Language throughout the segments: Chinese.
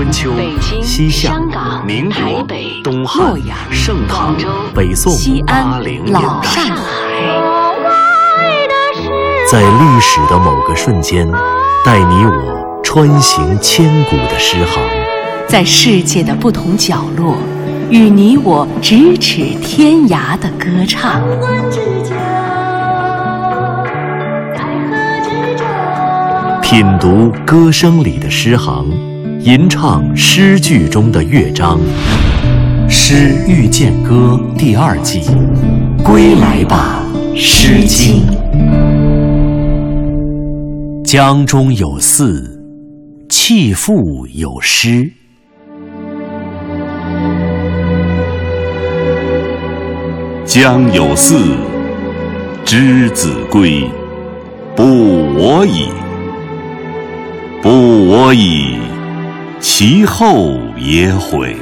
春秋、西夏、民国、东汉、盛唐、北宋、八零年代，在历史的某个瞬间，带你我穿行千古的诗行；在世界的不同角落，与你我咫尺天涯的歌唱。品读歌声里的诗行，吟唱诗句中的乐章，《诗遇见歌》第二季，归来吧，《诗经》。江中有寺，弃妇有诗。江有寺，之子归，不我已。不我已，其后也悔。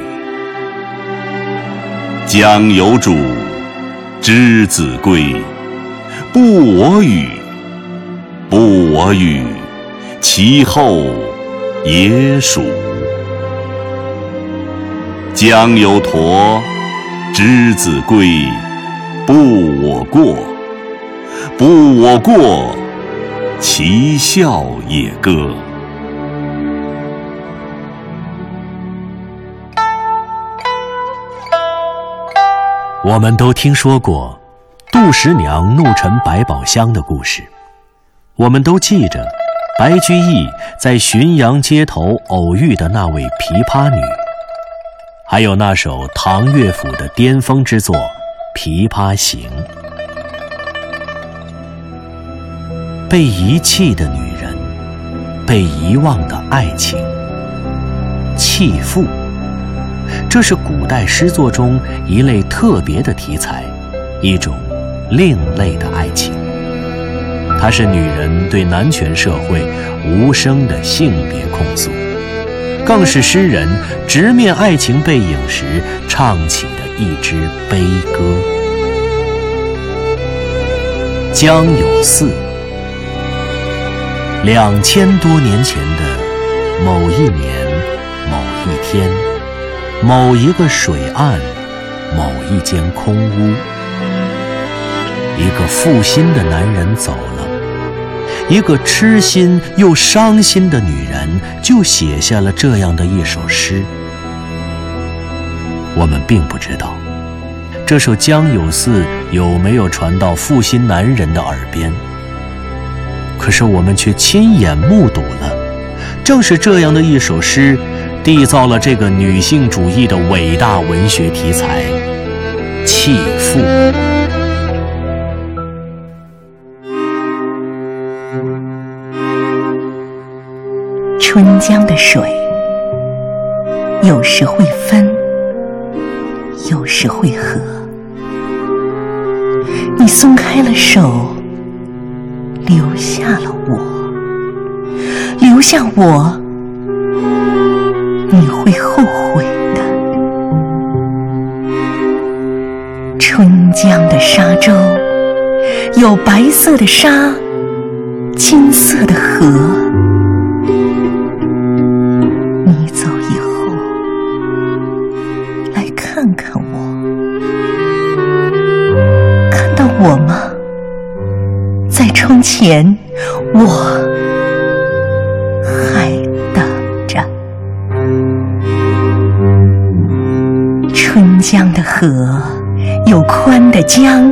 将有主，之子归，不我与。不我与，其后也属。将有驼，之子归，不我过。不我过，其笑也歌。我们都听说过杜十娘怒沉百宝箱的故事，我们都记着白居易在浔阳街头偶遇的那位琵琶女，还有那首唐乐府的巅峰之作《琵琶行》。被遗弃的女人，被遗忘的爱情，弃妇。这是古代诗作中一类特别的题材，一种另类的爱情。它是女人对男权社会无声的性别控诉，更是诗人直面爱情背影时唱起的一支悲歌。江有寺，两千多年前的某一年某一天。某一个水岸，某一间空屋，一个负心的男人走了，一个痴心又伤心的女人就写下了这样的一首诗。我们并不知道这首《江有寺》有没有传到负心男人的耳边，可是我们却亲眼目睹了，正是这样的一首诗。缔造了这个女性主义的伟大文学题材——弃妇。春江的水，有时会分，有时会合。你松开了手，留下了我，留下我。你会后悔的。春江的沙洲，有白色的沙，金色的河。你走以后，来看看我，看到我吗？在窗前，我。河，有宽的江，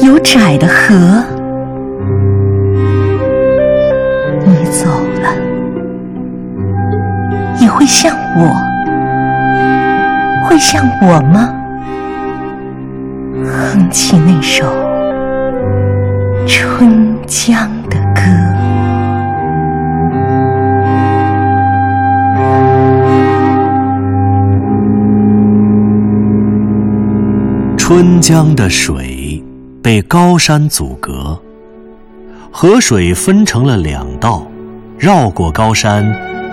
有窄的河。你走了，也会像我，会像我吗？哼起那首春江春江的水被高山阻隔，河水分成了两道，绕过高山，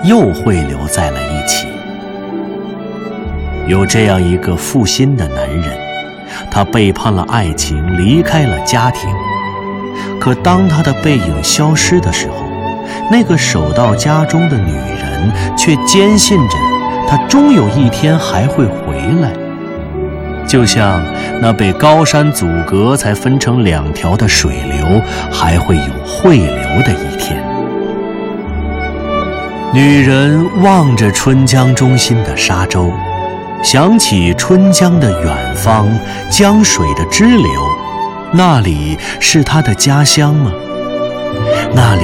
又汇流在了一起。有这样一个负心的男人，他背叛了爱情，离开了家庭。可当他的背影消失的时候，那个守到家中的女人却坚信着他终有一天还会回来。就像那被高山阻隔才分成两条的水流，还会有汇流的一天。女人望着春江中心的沙洲，想起春江的远方，江水的支流，那里是她的家乡吗？那里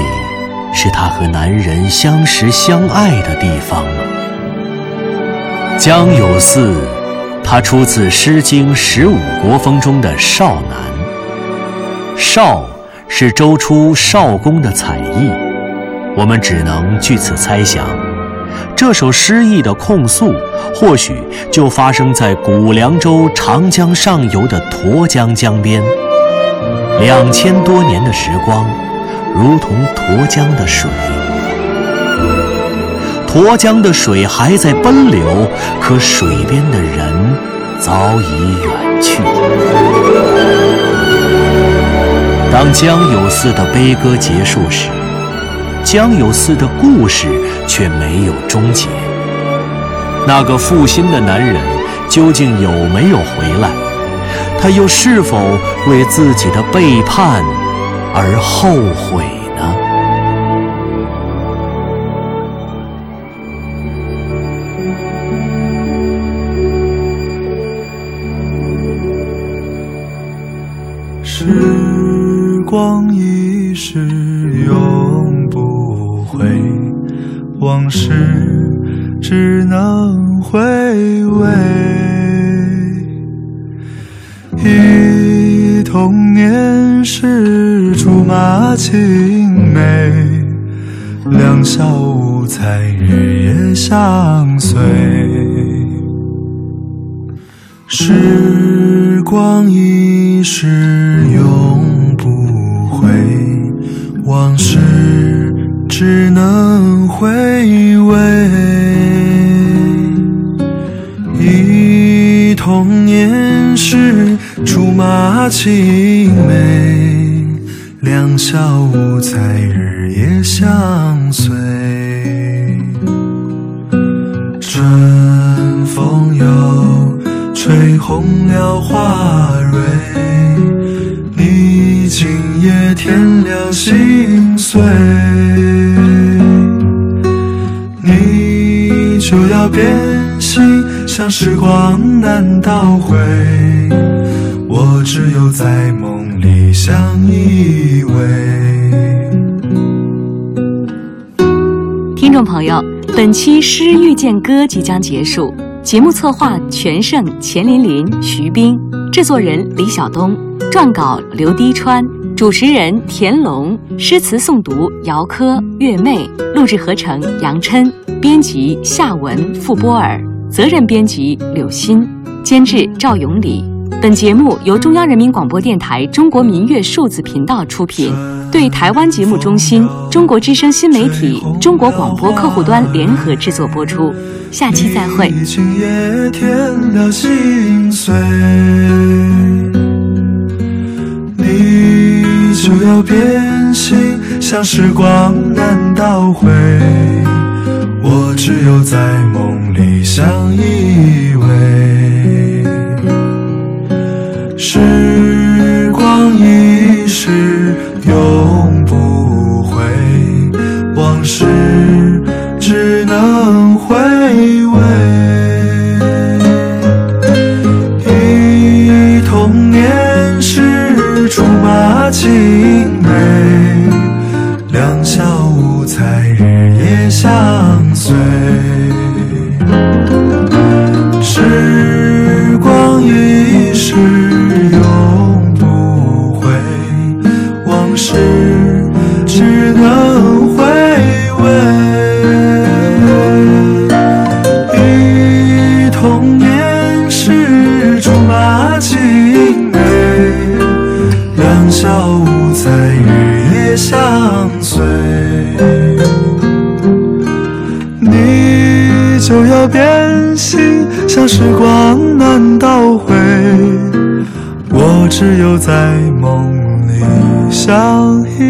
是她和男人相识相爱的地方吗？江有四。它出自《诗经·十五国风》中的《少南》。少是周初少公的采邑，我们只能据此猜想，这首诗意的控诉，或许就发生在古凉州长江上游的沱江江边。两千多年的时光，如同沱江的水。沱江的水还在奔流，可水边的人早已远去。当江有四的悲歌结束时，江有四的故事却没有终结。那个负心的男人究竟有没有回来？他又是否为自己的背叛而后悔？时光一逝永不回，往事只能回味。忆童年时竹马青梅，两小无猜日夜相随。时光一逝永不回，往事只能回味。忆童年时竹马青梅，两小无猜日夜相随。春风又。吹红了花蕊，你今夜添了心碎，你就要变心，像时光难倒回，我只有在梦里相依偎。听众朋友，本期《诗遇见歌》即将结束。节目策划：全胜、钱琳琳、徐冰；制作人：李晓东；撰稿：刘滴川；主持人：田龙；诗词诵读：姚珂、月妹；录制合成：杨琛；编辑：夏文、傅波尔；责任编辑：柳鑫；监制：赵永礼。本节目由中央人民广播电台中国民乐数字频道出品，对台湾节目中心、中国之声新媒体、中国广播客户端联合制作播出。下期再会。你就要变心，像时光难倒回，我只有在梦里相依偎。是两小无猜日夜相随。时光一逝。时光难倒回，我只有在梦里相依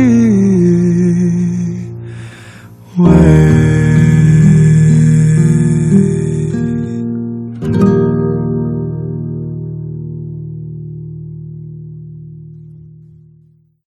偎。